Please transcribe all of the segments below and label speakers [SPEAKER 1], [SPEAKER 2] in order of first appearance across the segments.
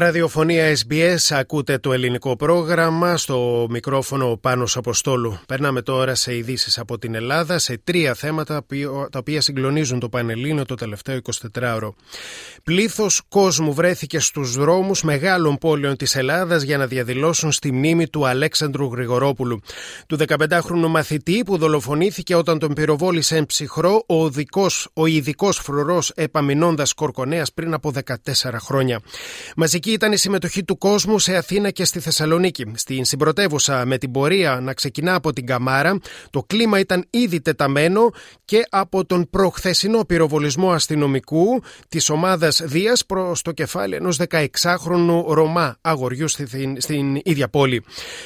[SPEAKER 1] Ραδιοφωνία SBS, ακούτε το ελληνικό πρόγραμμα στο μικρόφωνο Πάνος Αποστόλου. Περνάμε τώρα σε ειδήσεις από την Ελλάδα, σε τρία θέματα τα οποία συγκλονίζουν το Πανελλήνιο το τελευταίο 24ωρο. Πλήθος κόσμου βρέθηκε στους δρόμους μεγάλων πόλεων της Ελλάδας για να διαδηλώσουν στη μνήμη του Αλέξανδρου Γρηγορόπουλου. Του 15χρονου μαθητή που δολοφονήθηκε όταν τον πυροβόλησε εν ψυχρό ο, οδικός, ο ειδικός φρουρός επαμεινώντας Κορκονέας πριν από 14 χρόνια. Μαζική ήταν η συμμετοχή του κόσμου σε Αθήνα και στη Θεσσαλονίκη. Στην συμπρωτεύουσα με την πορεία να ξεκινά από την Καμάρα, το κλίμα ήταν ήδη τεταμένο και από τον προχθεσινό πυροβολισμό αστυνομικού της ομάδας Δίας προς το κεφάλι ενός 16χρονου Ρωμά αγοριού στην, στην ίδια πόλη.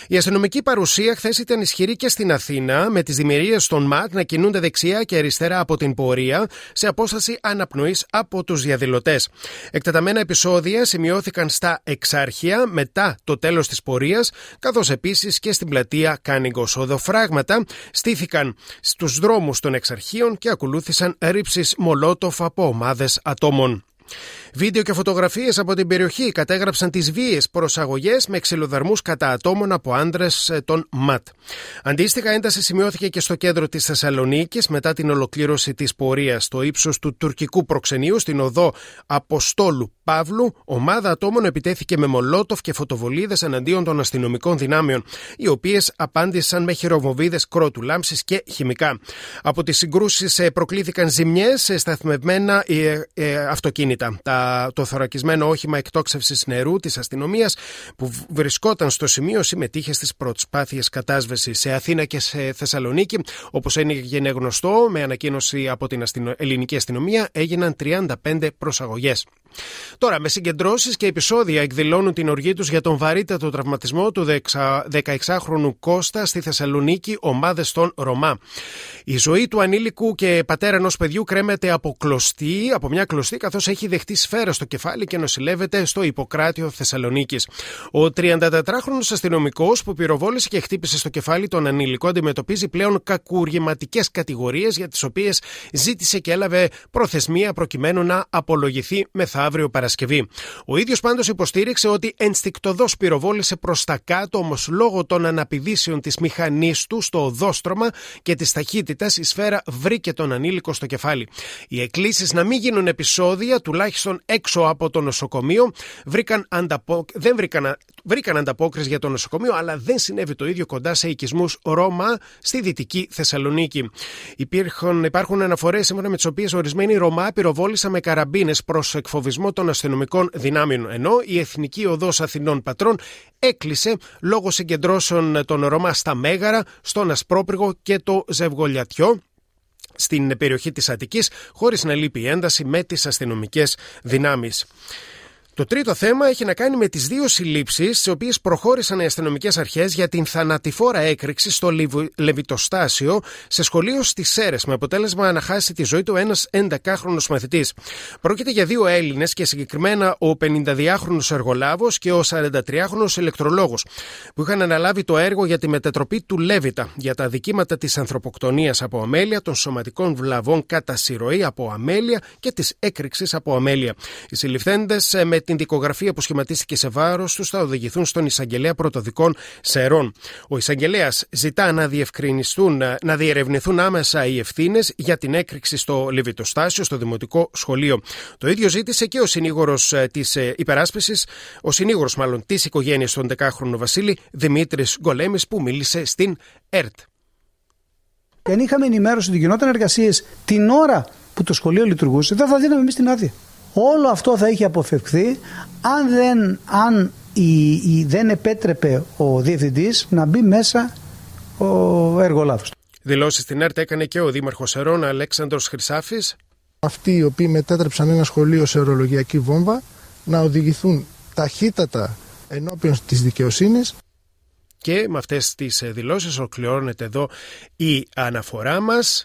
[SPEAKER 1] Η αστυνομική παρουσία χθες ήταν ισχυρή και στην Αθήνα, με τις δημιουργίες των ΜΑΚ να κινούνται δεξιά και αριστερά από την πορεία, σε απόσταση αναπνοής από τους διαδηλωτές. Εκτεταμένα επεισόδια σημειώθηκαν στα εξάρχεια μετά το τέλος της πορείας, καθώς επίσης και στην πλατεία Κάνιγκος. Οδοφράγματα στήθηκαν στους δρόμους των εξαρχείων και ακολούθησαν ρήψεις μολότοφ από ομάδες ατόμων. Βίντεο και φωτογραφίες από την περιοχή κατέγραψαν τις βίαιε προσαγωγές με ξυλοδαρμούς κατά ατόμων από άντρες ε, των ΜΑΤ. Αντίστοιχα, ένταση σημειώθηκε και στο κέντρο της Θεσσαλονίκης μετά την ολοκλήρωση της πορείας στο ύψος του τουρκικού προξενείου στην οδό Αποστόλου Παύλου. Ομάδα ατόμων επιτέθηκε με μολότοφ και φωτοβολίδες εναντίον των αστυνομικών δυνάμεων, οι οποίες απάντησαν με χειροβοβίδες κρότου λάμψη και χημικά. Από τις συγκρούσεις ε, προκλήθηκαν ζημιές σε σταθμευμένα ε, αυτοκίνητα. Τα το θωρακισμένο όχημα εκτόξευσης νερού της αστυνομίας που βρισκόταν στο σημείο συμμετείχε στις προσπάθειες κατάσβεσης σε Αθήνα και σε Θεσσαλονίκη. Όπως έγινε γνωστό, με ανακοίνωση από την ελληνική αστυνομία έγιναν 35 προσαγωγές. Τώρα, με συγκεντρώσεις και επεισόδια εκδηλώνουν την οργή τους για τον βαρύτατο τραυματισμό του 16χρονου Κώστα στη Θεσσαλονίκη, ομάδες των Ρωμά. Η ζωή του ανήλικου και πατέρα ενός παιδιού κρέμεται από κλωστή, από μια κλωστή, καθώς έχει δεχτεί σφαίρα στο κεφάλι και νοσηλεύεται στο υποκράτιο Θεσσαλονίκης. Ο 34χρονο αστυνομικός που πυροβόλησε και χτύπησε στο κεφάλι τον ανήλικο αντιμετωπίζει πλέον κακουργηματικές κατηγορίες για τις οποίες ζήτησε και έλαβε προθεσμία προκειμένου να απολογηθεί μεθαύριο αύριο Παρασκευή. Ο ίδιος πάντως υποστήριξε ότι ενστικτοδός πυροβόλησε προς τα κάτω, όμως λόγω των αναπηδήσεων της μηχανής του στο οδόστρωμα και της ταχύτητας, η σφαίρα βρήκε τον ανήλικο στο κεφάλι. Οι εκκλήσεις να μην γίνουν επεισόδια, τουλάχιστον έξω από το νοσοκομείο, βρήκαν ανταπο... δεν βρήκαν... βρήκαν ανταπόκριση για το νοσοκομείο, αλλά δεν συνέβη το ίδιο κοντά σε οικισμούς Ρώμα στη δυτική Θεσσαλονίκη. Υπήρχαν, υπάρχουν αναφορές σύμφωνα με τις οποίες ορισμένοι Ρωμά πυροβόλησαν με καραμπίνες προς εκφοβισμό των αστυνομικών δυνάμεων. Ενώ η Εθνική Οδός Αθηνών Πατρών έκλεισε λόγω συγκεντρώσεων των Ρωμά στα Μέγαρα, στον Ασπρόπριγο και το Ζευγολιατιό στην περιοχή της Αττικής χωρίς να λείπει η ένταση με τις αστυνομικές δυνάμεις. Το τρίτο θέμα έχει να κάνει με τις δύο συλλήψεις, τι οποίες προχώρησαν οι αστυνομικές αρχές για την θανατηφόρα έκρηξη στο Λεβιτοστάσιο σε σχολείο στις Σέρες, με αποτέλεσμα να χάσει τη ζωή του ένας 11χρονο μαθητής. Πρόκειται για δύο Έλληνες και συγκεκριμένα ο 52χρονο εργολάβος και ο 43χρονο ηλεκτρολόγος, που είχαν αναλάβει το έργο για τη μετατροπή του Λέβιτα για τα δικήματα της ανθρωποκτονίας από αμέλεια, των σωματικών βλαβών κατά συρροή από αμέλεια και της έκρηξης από αμέλεια. Οι συλληφθέντες ε, με την δικογραφία που σχηματίστηκε σε βάρος τους θα οδηγηθούν στον εισαγγελέα πρωτοδικών σερών. Ο εισαγγελέας ζητά να διευκρινιστούν, να διερευνηθούν άμεσα οι ευθύνες για την έκρηξη στο Λεβιτοστάσιο, στο Δημοτικό Σχολείο. Το ίδιο ζήτησε και ο συνήγορος ε, της ε, υπεράσπισης, ο συνήγορος μάλλον της οικογένειας των 10χρονου Βασίλη, Δημήτρης Γκολέμης, που μίλησε στην ΕΡΤ.
[SPEAKER 2] Και αν είχαμε ενημέρωση ότι γινόταν εργασίες την ώρα που το σχολείο λειτουργούσε, δεν θα δίναμε εμείς την άδεια. Όλο αυτό θα είχε αποφευχθεί αν δεν, αν η, η, δεν επέτρεπε ο διευθυντής να μπει μέσα ο εργολάβος.
[SPEAKER 1] Δηλώσεις στην ΕΡΤ έκανε και ο Δήμαρχος Ερών Αλέξανδρος Χρυσάφης.
[SPEAKER 3] Αυτοί οι οποίοι μετέτρεψαν ένα σχολείο σε ορολογιακή βόμβα να οδηγηθούν ταχύτατα ενώπιον της δικαιοσύνης
[SPEAKER 1] και με αυτές τις δηλώσεις ολοκληρώνεται εδώ η αναφορά μας.